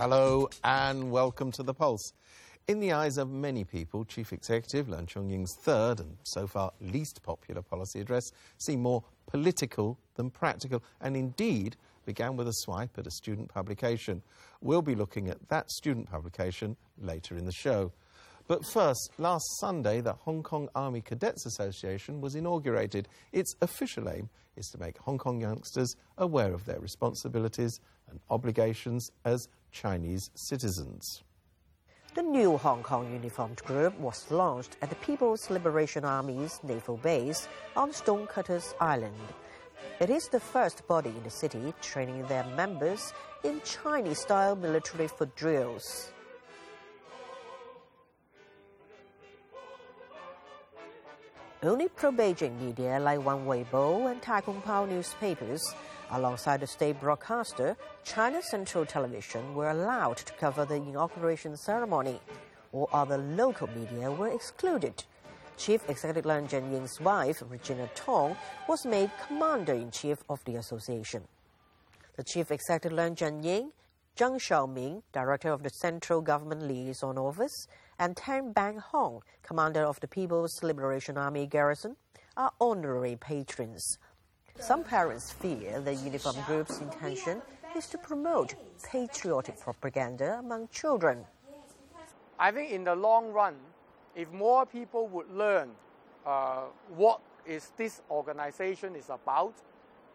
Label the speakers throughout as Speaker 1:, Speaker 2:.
Speaker 1: Hello and welcome to The Pulse. In the eyes of many people, Chief Executive Leung Chun-ying's third and so far least popular policy address seemed more political than practical and indeed began with a swipe at a student publication. We'll be looking at that student publication later in the show. But first, last Sunday, the Hong Kong Army Cadets Association was inaugurated. Its official aim is to make Hong Kong youngsters aware of their responsibilities and obligations as Chinese citizens.
Speaker 2: The new Hong Kong uniformed group was launched at the People's Liberation Army's naval base on Stonecutters Island. It is the first body in the city training their members in Chinese style military foot drills. Only pro-Beijing media like Wen Wei Po and Ta Kung Pao newspapers, alongside the state broadcaster, China Central Television, were allowed to cover the inauguration ceremony. All other local media were excluded. Chief Executive Leung Chun-ying's wife, Regina Tong, was made commander-in-chief of the association. The Chief Executive Leung Chun-ying, Zhang Xiaoming, director of the Central Government Liaison Office, and Tan Benhong, commander of the People's Liberation Army garrison, are honorary patrons. Some parents fear the uniform group's intention is to promote patriotic propaganda among children.
Speaker 3: I think in the long run, if more people would learn uh, what is this organization is about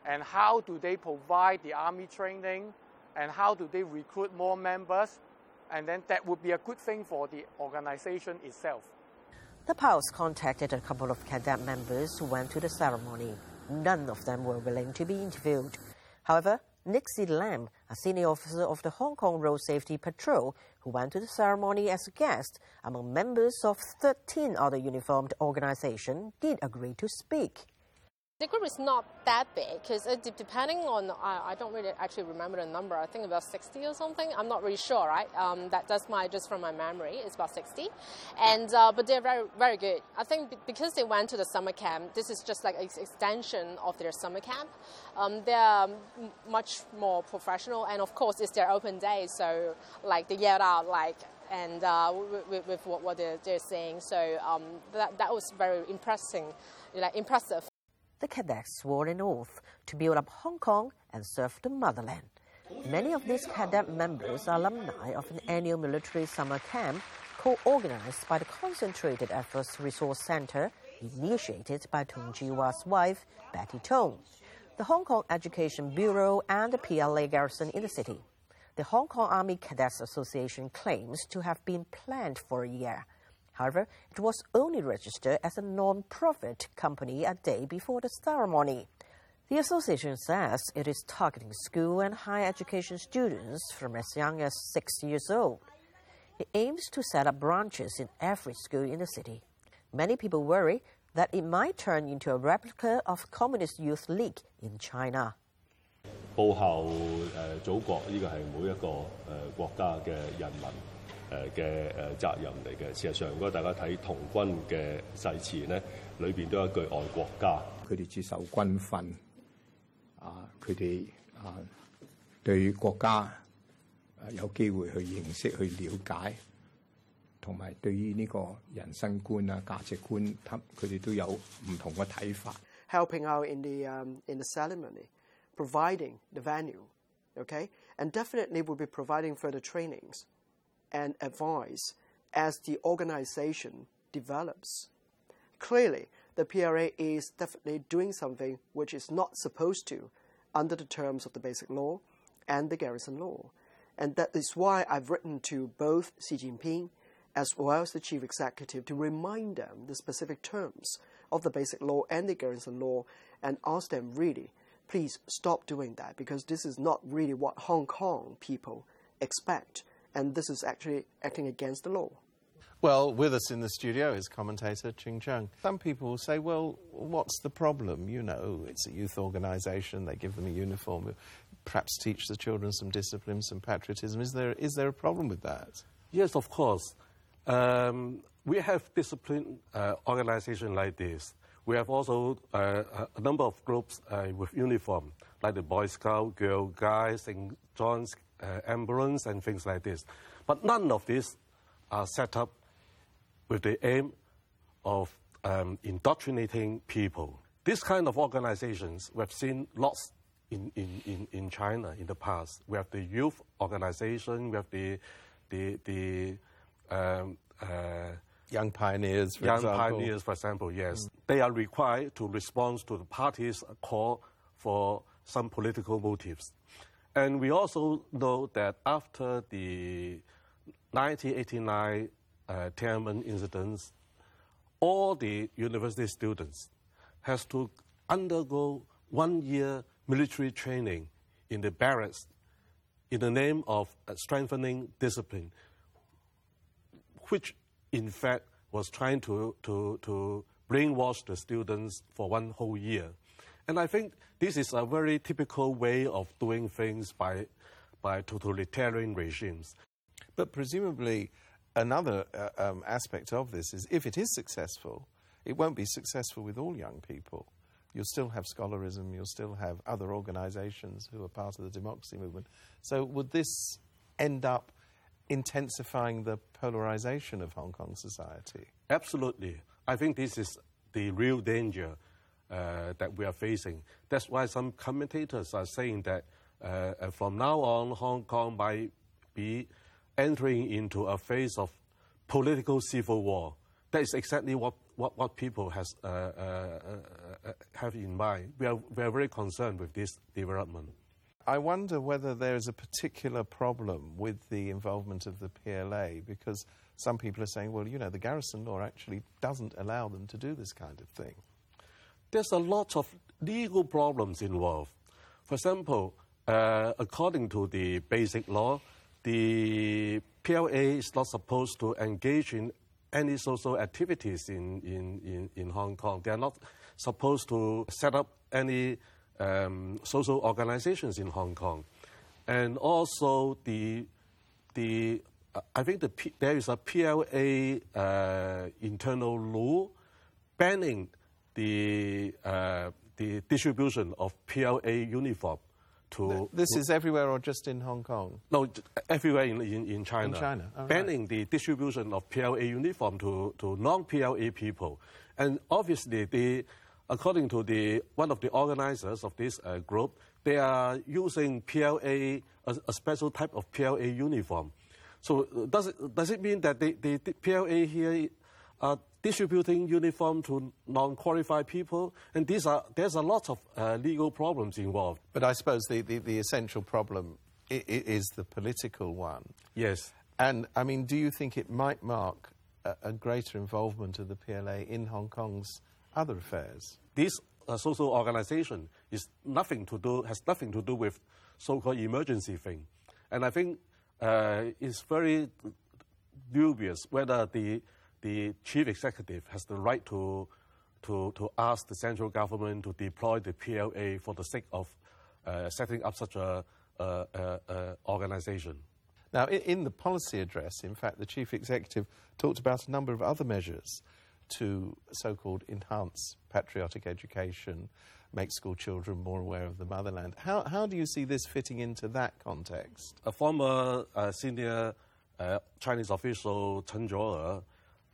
Speaker 3: and how do they provide the army training and how do they recruit more members, and then that would be a good thing for the organization itself.
Speaker 2: The Pulse contacted a couple of cadet members who went to the ceremony. None of them were willing to be interviewed. However, Nixie Lam, a senior officer of the Hong Kong Road Safety Patrol, who went to the ceremony as a guest among members of 13 other uniformed organizations, did agree to speak.
Speaker 4: The group is not that big because depending on, I, I, don't really actually remember the number, I think about 60 or something. I'm not really sure, right? Um, that, that's my, just from my memory, it's about 60. And, uh, but they're very, very good. I think because they went to the summer camp, this is just like an extension of their summer camp. Um, they're much more professional and of course it's their open day, so like they yelled out like, and uh, with, with, what, what they're, they're saying. So um, that, that was very impressive, like impressive
Speaker 2: the cadets swore an oath to build up Hong Kong and serve the motherland. Many of these cadet members are alumni of an annual military summer camp co-organized by the Concentrated Efforts Resource Center, initiated by Tung Chee-hwa's wife, Betty Tung, the Hong Kong Education Bureau, and the PLA garrison in the city. The Hong Kong Army Cadets Association claims to have been planned for a year. However, it was only registered as a non-profit company a day before the ceremony. The association says it is targeting school and higher education students from as young as six years old. It aims to set up branches in every school in the city. Many people worry that it might turn into a replica of Communist Youth League in China.
Speaker 5: 报效诶祖国，呢个系每一个诶国家嘅人民。 誒嘅誒責任嚟嘅。事實上，如果大家睇童軍嘅誓詞咧，裏邊都有一句愛國家。
Speaker 6: 佢哋接受軍訓，啊，佢哋啊對國家誒有機會去認識、去了解，同埋對於呢個人生觀啊、價值觀，佢哋都有唔同嘅睇法。
Speaker 7: Helping out in the um, in the ceremony, providing the venue, okay, and definitely will be providing further trainings and advice as the organization develops. Clearly, the PLA is definitely doing something which is not supposed to under the terms of the Basic Law and the Garrison Law. And that is why I've written to both Xi Jinping as well as the Chief Executive to remind them the specific terms of the Basic Law and the Garrison Law and ask them really, please stop doing that because this is not really what Hong Kong people expect and this is actually acting against the law.
Speaker 1: Well, with us in the studio is commentator Ching Cheong. Some people will say, well, what's the problem? You know, it's a youth organisation, they give them a uniform, perhaps teach the children some discipline, some patriotism. Is there, is there a problem with that?
Speaker 8: Yes, of course. Um, we have discipline uh, organisation like this. We have also uh, a number of groups uh, with uniform, like the Boy Scout, Girl Guides, St. John's uh, ambulance and things like this. But none of these are set up with the aim of um, indoctrinating people. This kind of organizations, we've seen lots in, in, in, in China in the past. We have the youth organization, we have the, the, the um, uh,
Speaker 1: Young pioneers, for
Speaker 8: young
Speaker 1: example.
Speaker 8: pioneers, for example, yes. They are required to respond to the party's call for some political motives. And we also know that after the 1989 uh, Tiananmen incidents, all the university students has to undergo one year military training in the barracks in the name of uh, strengthening discipline, which in fact was trying to, to, to brainwash the students for one whole year. And I think this is a very typical way of doing things by, by totalitarian regimes.
Speaker 1: But presumably, another uh, um, aspect of this is if it is successful, it won't be successful with all young people. You'll still have scholarism, you'll still have other organizations who are part of the democracy movement. So, would this end up intensifying the polarization of Hong Kong society?
Speaker 8: Absolutely. I think this is the real danger uh, that we are facing. That's why some commentators are saying that uh, uh, from now on, Hong Kong might be entering into a phase of political civil war. That is exactly what, what, what people has, uh, uh, have in mind. We are, we are very concerned with this development.
Speaker 1: I wonder whether there is a particular problem with the involvement of the PLA because some people are saying, well, you know, the garrison law actually doesn't allow them to do this kind of thing.
Speaker 8: There's a lot of legal problems involved. For example, uh, according to the basic law, the PLA is not supposed to engage in any social activities in, in, in, in Hong Kong. They are not supposed to set up any um, social organizations in Hong Kong. And also, the, the, I think the there is a PLA uh, internal law banning the, uh, the distribution of PLA uniform to.
Speaker 1: This is everywhere or just in Hong Kong?
Speaker 8: No, everywhere in, in, in China.
Speaker 1: In China, oh,
Speaker 8: banning
Speaker 1: right.
Speaker 8: the distribution of PLA uniform to, to non-PLA people. And obviously, the, according to the, one of the organizers of this uh, group, they are using PLA, a, a special type of PLA uniform. So uh, does it, does it mean that the, the, the PLA here are distributing uniform to non-qualified people? And these are, there's a lot of uh, legal problems involved.
Speaker 1: But I suppose the, the, the essential problem i- i- is the political one.
Speaker 8: Yes.
Speaker 1: And I mean, do you think it might mark a, a greater involvement of the PLA in Hong Kong's other affairs?
Speaker 8: this uh, social organization is nothing to do has nothing to do with so-called emergency thing, and I think uh, it's very dubious whether the the chief executive has the right to to to ask the central government to deploy the PLA for the sake of uh, setting up such a, a, a organization.
Speaker 1: Now, in, in the policy address, in fact, the chief executive talked about a number of other measures to so called enhance patriotic education, make school children more aware of the motherland. How, how do you see this fitting into that context?
Speaker 8: a former uh, senior uh, Chinese official Chen Zuoer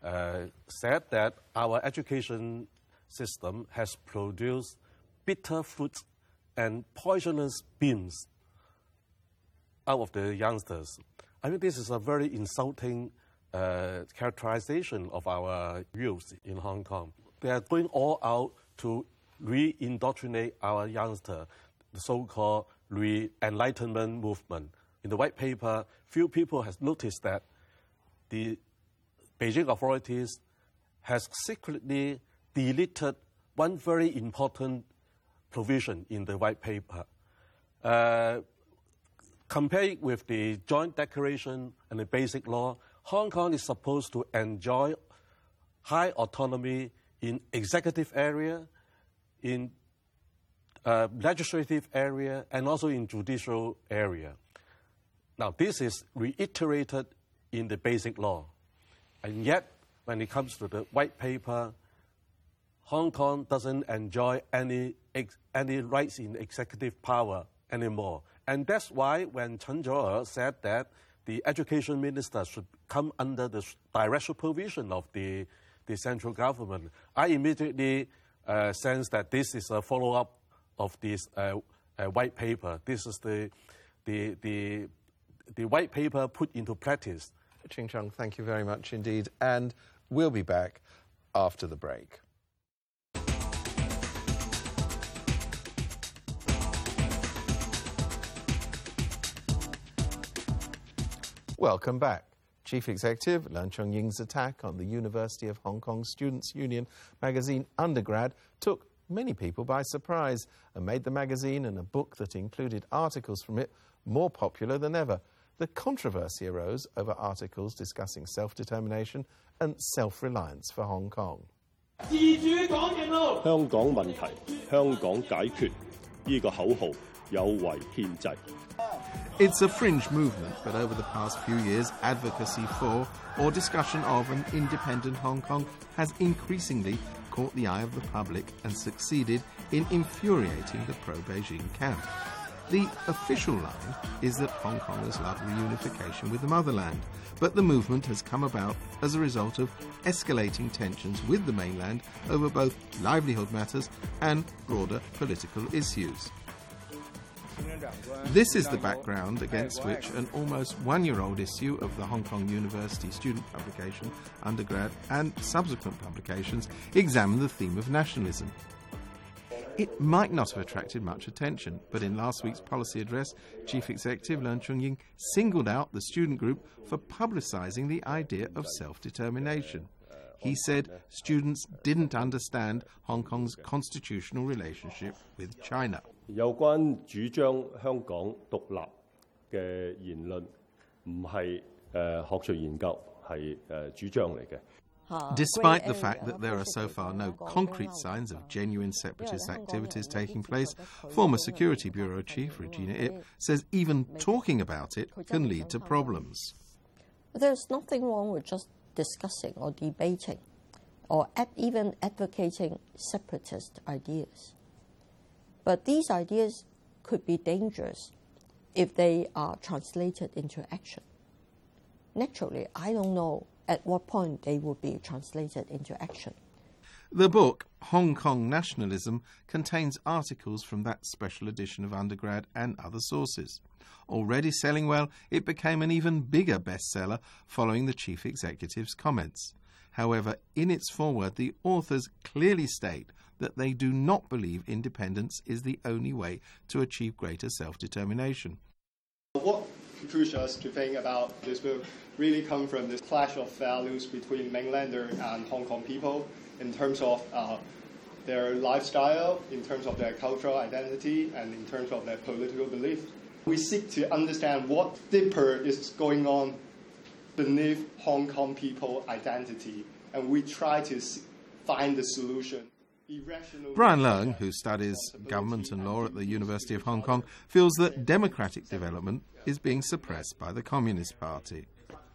Speaker 8: uh, said that our education system has produced bitter fruits and poisonous beans out of the youngsters. I think this is a very insulting uh, characterization of our youth in Hong Kong. They are going all out to re-indoctrinate our youngster, the so-called re-enlightenment movement. In the white paper, few people has noticed that the Beijing authorities has secretly deleted one very important provision in the white paper. Uh, compared with the joint declaration and the basic law, Hong Kong is supposed to enjoy high autonomy in executive area, in uh, legislative area, and also in judicial area. Now, this is reiterated in the basic law. And yet, when it comes to the white paper, Hong Kong doesn't enjoy any, ex- any rights in executive power anymore. And that's why when Chen Zhuo said that the education minister should come under the direct supervision of the, the central government, I immediately uh, sense that this is a follow-up of this uh, uh, white paper. This is the, the, the, the white paper put into practice.
Speaker 1: Ching Cheong, thank you very much indeed. And we'll be back after the break. Welcome back. Chief Executive Leung Chun-ying's attack on the University of Hong Kong Students' Union magazine Undergrad took many people by surprise and made the magazine and a book that included articles from it more popular than ever The controversy arose over articles discussing self determination and self reliance for Hong Kong.
Speaker 5: 香港问题，香港解决呢个口号有违宪制。
Speaker 1: It's a fringe movement, but over the past few years, advocacy for or discussion of an independent Hong Kong has increasingly caught the eye of the public and succeeded in infuriating the pro Beijing camp. The official line is that Hong Kongers love reunification with the motherland, but the movement has come about as a result of escalating tensions with the mainland over both livelihood matters and broader political issues. This is the background against which an almost one year old issue of the Hong Kong University student publication, undergrad, and subsequent publications examine the theme of nationalism. It might not have attracted much attention, but in last week's policy address, Chief Executive Leung Chun-ying singled out the student group for publicising the idea of self-determination. He said students didn't understand Hong Kong's constitutional relationship with China. Despite the fact that there are so far no concrete signs of genuine separatist activities taking place, former Security Bureau Chief Regina Ip says even talking about it can lead to problems.
Speaker 9: There's nothing wrong with just discussing or debating or even advocating separatist ideas. But these ideas could be dangerous if they are translated into action. Naturally, I don't know at what point they will be translated into action.
Speaker 1: The book, Hong Kong Nationalism, contains articles from that special edition of Undergrad and other sources. Already selling well, it became an even bigger bestseller following the chief executive's comments. However, in its foreword, the authors clearly state that they do not believe independence is the only way to achieve greater self determination.
Speaker 10: What pushed us to think about this book really come from this clash of values between mainlander and Hong Kong people in terms of uh, their lifestyle, in terms of their cultural identity, and in terms of their political belief. We seek to understand what deeper is going on beneath Hong Kong people identity, and we try to find the solution.
Speaker 1: Brian Leung, who studies government and law at the University of Hong Kong, feels that democratic development is being suppressed by the Communist Party.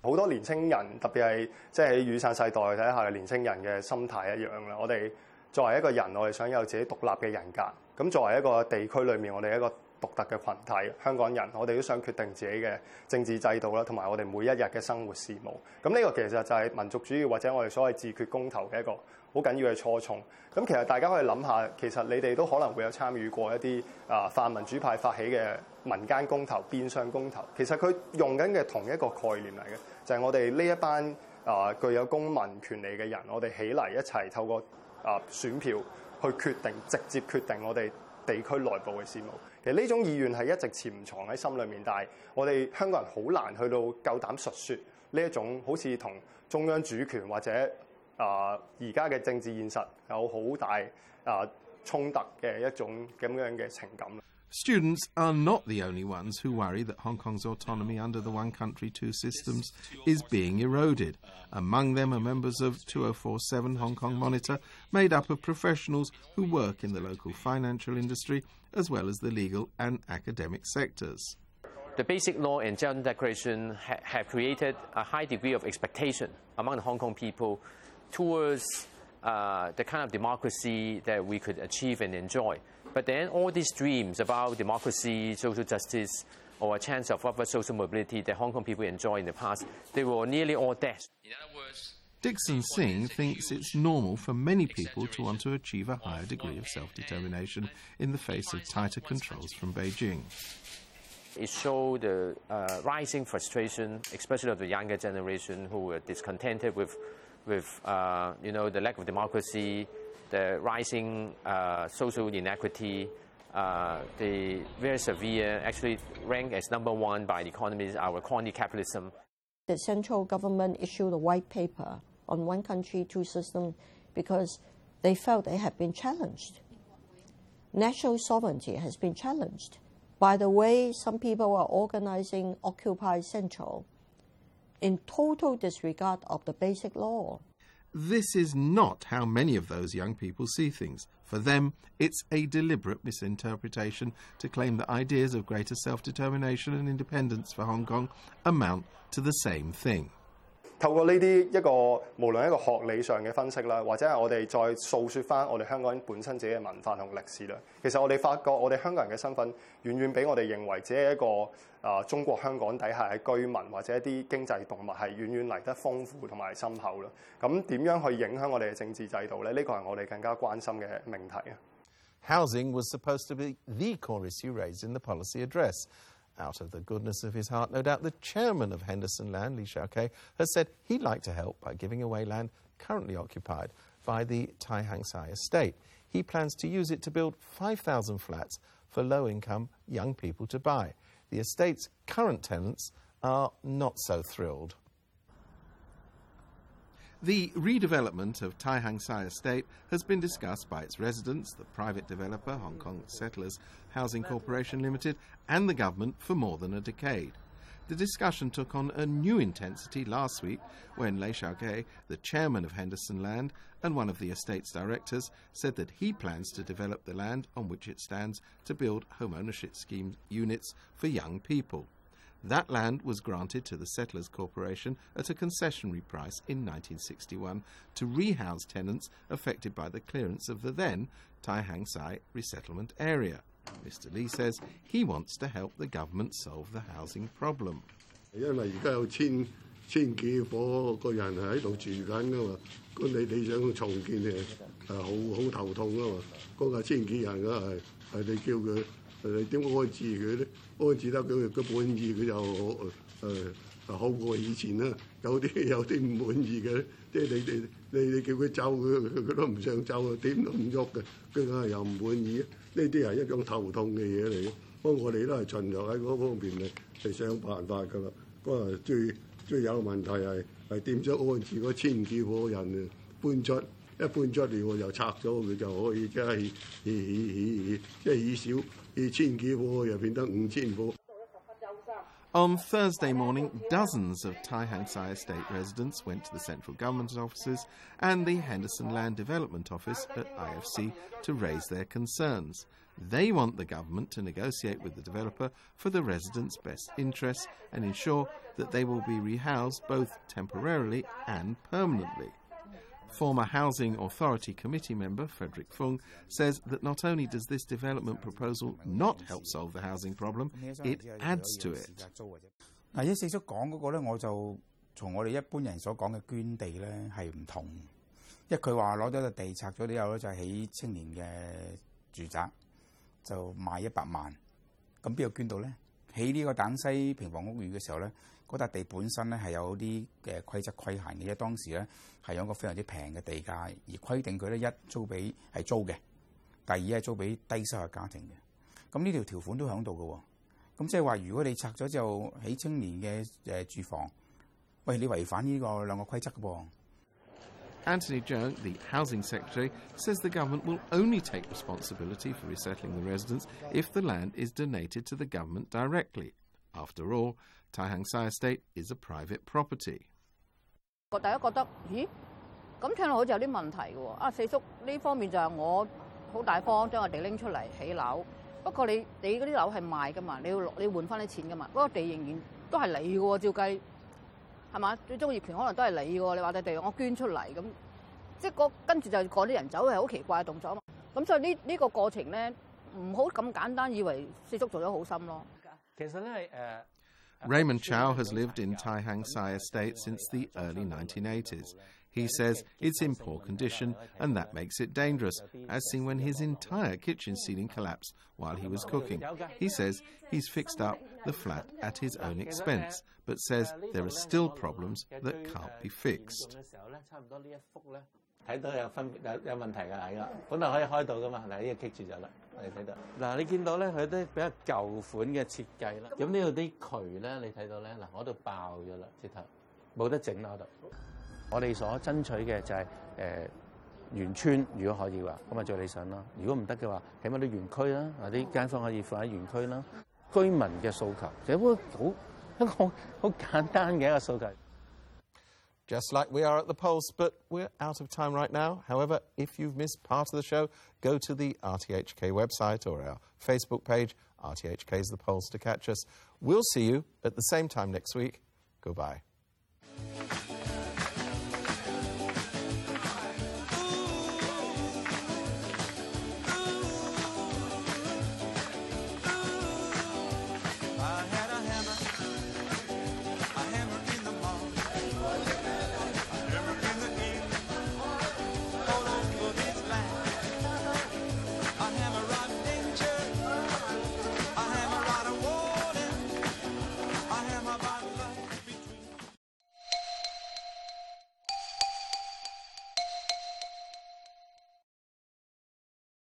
Speaker 10: 好多年青人，特別係即係喺雨傘世代底下嘅年青人嘅心態一樣啦。我哋作為一個人，我哋想有自己獨立嘅人格。咁作為一個地區裏面，我哋一個獨特嘅群體，香港人，我哋都想決定自己嘅政治制度啦，同埋我哋每一日嘅生活事務。咁呢個其實就係民族主義或者我哋所謂自決公投嘅一個 好緊要嘅初衷。咁其實大家可以諗下，其實你哋都可能會有參與過一啲啊泛民主派發起嘅民間公投、變相公投。其實佢用緊嘅同一個概念嚟嘅，就係我哋呢一班啊具有公民權利嘅人，我哋起嚟一齊透過啊選票去決定，直接決定我哋地區內部嘅事務。其實呢種意願係一直潛藏喺心裏面，但係我哋香港人好難去到夠膽述説呢一種好似同中央主權或者 啊而家嘅政治现实有好大啊冲突嘅一种咁样嘅情感。
Speaker 1: Students are not the only ones who worry that Hong Kong's autonomy under the one country, two systems is being eroded. Among them are members of 2047 Hong Kong Monitor, made up of professionals who work in the local financial industry as well as the legal and academic sectors.
Speaker 11: The Basic Law and General Declaration ha- have created a high degree of expectation among the Hong Kong people towards uh, the kind of democracy that we could achieve and enjoy. But then all these dreams about democracy, social justice, or a chance of upward social mobility that Hong Kong people enjoyed in the past, they were nearly all dashed.
Speaker 1: Dixon Sing thinks it's normal for many people to want to achieve a higher degree of self determination in the face of tighter controls from Beijing.
Speaker 11: It showed the uh, rising frustration, especially of the younger generation who were discontented with, with uh, you know, the lack of democracy, the rising uh, social inequity, uh, the very severe, actually ranked as number one by the economists, our crony capitalism.
Speaker 9: The central government issued a white paper on one country, two systems because they felt they had been challenged. National sovereignty has been challenged by the way some people are organizing Occupy Central in total disregard of the basic law.
Speaker 1: This is not how many of those young people see things. For them, it's a deliberate misinterpretation to claim that ideas of greater self determination and independence for Hong Kong amount to the same thing.
Speaker 10: 透過呢啲一個無論一個學理上嘅分析啦，或者係我哋再訴説翻我哋香港人本身自己嘅文化同歷史啦，其實我哋發覺我哋香港人嘅身份遠遠比我哋認為只係一個啊、中國香港底下嘅居民或者一啲經濟動物係遠遠嚟得豐富同埋深厚啦。咁點樣去影響我哋嘅政治制度咧？呢個係我哋更加關心嘅命題啊！
Speaker 1: Housing was supposed to be the core issue raised in the policy address. Out of the goodness of his heart, no doubt the chairman of Henderson Land, Lee Shau-kee, has said he'd like to help by giving away land currently occupied by the Tai Hang Sai estate. He plans to use it to build 5,000 flats for low income young people to buy. The estate's current tenants are not so thrilled. The redevelopment of Tai Hang Sai Estate has been discussed by its residents, the private developer Hong Kong Settlers Housing Corporation Limited, and the government for more than a decade. The discussion took on a new intensity last week when Lee Shau-kee, the chairman of Henderson Land and one of the estate's directors, said that he plans to develop the land on which it stands to build home ownership scheme units for young people. That land was granted to the Settlers Corporation at a concessionary price in 1961 to rehouse tenants affected by the clearance of the then Tai Hang Sai resettlement area. Mr. Lee says he wants to help the government solve the housing problem.
Speaker 12: 因为而家有千千几伙个人系喺度住紧噶嘛，咁你你想重建诶系好好头痛啊嘛，嗰个千几人噶系系你叫佢诶 你點安置佢咧？安置得佢佢滿意佢就誒、呃、好過以前啦。有啲有啲唔滿意嘅，即係你你你你叫佢走佢佢佢都唔想走啊，點都唔喐嘅，佢梗係又唔滿意。呢啲係一種頭痛嘅嘢嚟嘅。不過我哋都係盡量喺嗰方面嚟嚟想辦法㗎啦。嗰個最最有問題係係點樣安置嗰千幾伙人搬出，一搬出嚟我就拆咗佢就可以即係以以以以即係以少
Speaker 1: On Thursday morning, dozens of Tai Hang Sai estate residents went to the central government offices and the Henderson Land Development Office at IFC to raise their concerns. They want the government to negotiate with the developer for the residents' best interests and ensure that they will be rehoused both temporarily and permanently. Former Housing Authority Committee member Frederick Fung says that not only does this development proposal not help solve the housing problem, it adds to it.
Speaker 13: 嗱，依四叔讲嗰个咧，我就从我哋一般人所讲嘅捐地咧系唔同，因为佢话攞咗个地拆咗之后咧，就系起青年嘅住宅，就卖一百万。咁边度捐到咧？ 起呢個等西平房屋苑嘅時候咧，嗰笪地本身咧係有啲嘅規則規限嘅，因為當時咧係有一個非常之平嘅地價，而規定佢咧一租俾係租嘅，第二係租俾低收入家庭嘅。咁呢條條款都喺度嘅喎。咁即係話，如果你拆咗之後起青年嘅誒住房，喂，你違反呢個兩個規則嘅噃。
Speaker 1: Anthony Cheung, the Housing Secretary, says the government will only take responsibility for resettling the residents if the land is donated to the government directly. After all, Tai Hang Sai Estate is a private property.
Speaker 14: 大家覺得，咦？咁聽落好似有啲問題喎。啊，四叔呢方面就係我好大方將個地拎出嚟起樓，不過你你嗰啲樓係賣噶嘛，你要你換翻啲錢噶嘛，嗰、那個地仍然都係你嘅喎，照計。係嘛？最終業權可能都係你嘅喎，你話笪地我捐出嚟咁，即係嗰跟住就趕啲人走係好奇怪嘅動作啊嘛。咁所以呢呢個過程咧， 唔好咁簡單以為四叔做咗好心咯。
Speaker 15: 其實咧誒。
Speaker 1: Raymond Chow has lived in Tai Hang Sai Estate since the early 1980s. He says it's in poor condition and that makes it dangerous, as seen when his entire kitchen ceiling collapsed while he was cooking. He says he's fixed up the flat at his own expense, but says there are still problems that can't be fixed.
Speaker 15: 睇到有分有有问题㗎，系啦，本来可以开到㗎嘛，嗱呢个棘住咗啦，你睇到。嗱，你见到咧，佢都比较旧款嘅设计啦。咁呢度啲渠咧，你睇到咧，嗱，嗰度爆咗啦，直头冇得整啦嗰度。
Speaker 1: Just like we are at the polls, but we're out of time right now. However, if you've missed part of the show, go to the RTHK website or our Facebook page, RTHK's The Pulse, to catch us. We'll see you at the same time next week. Goodbye.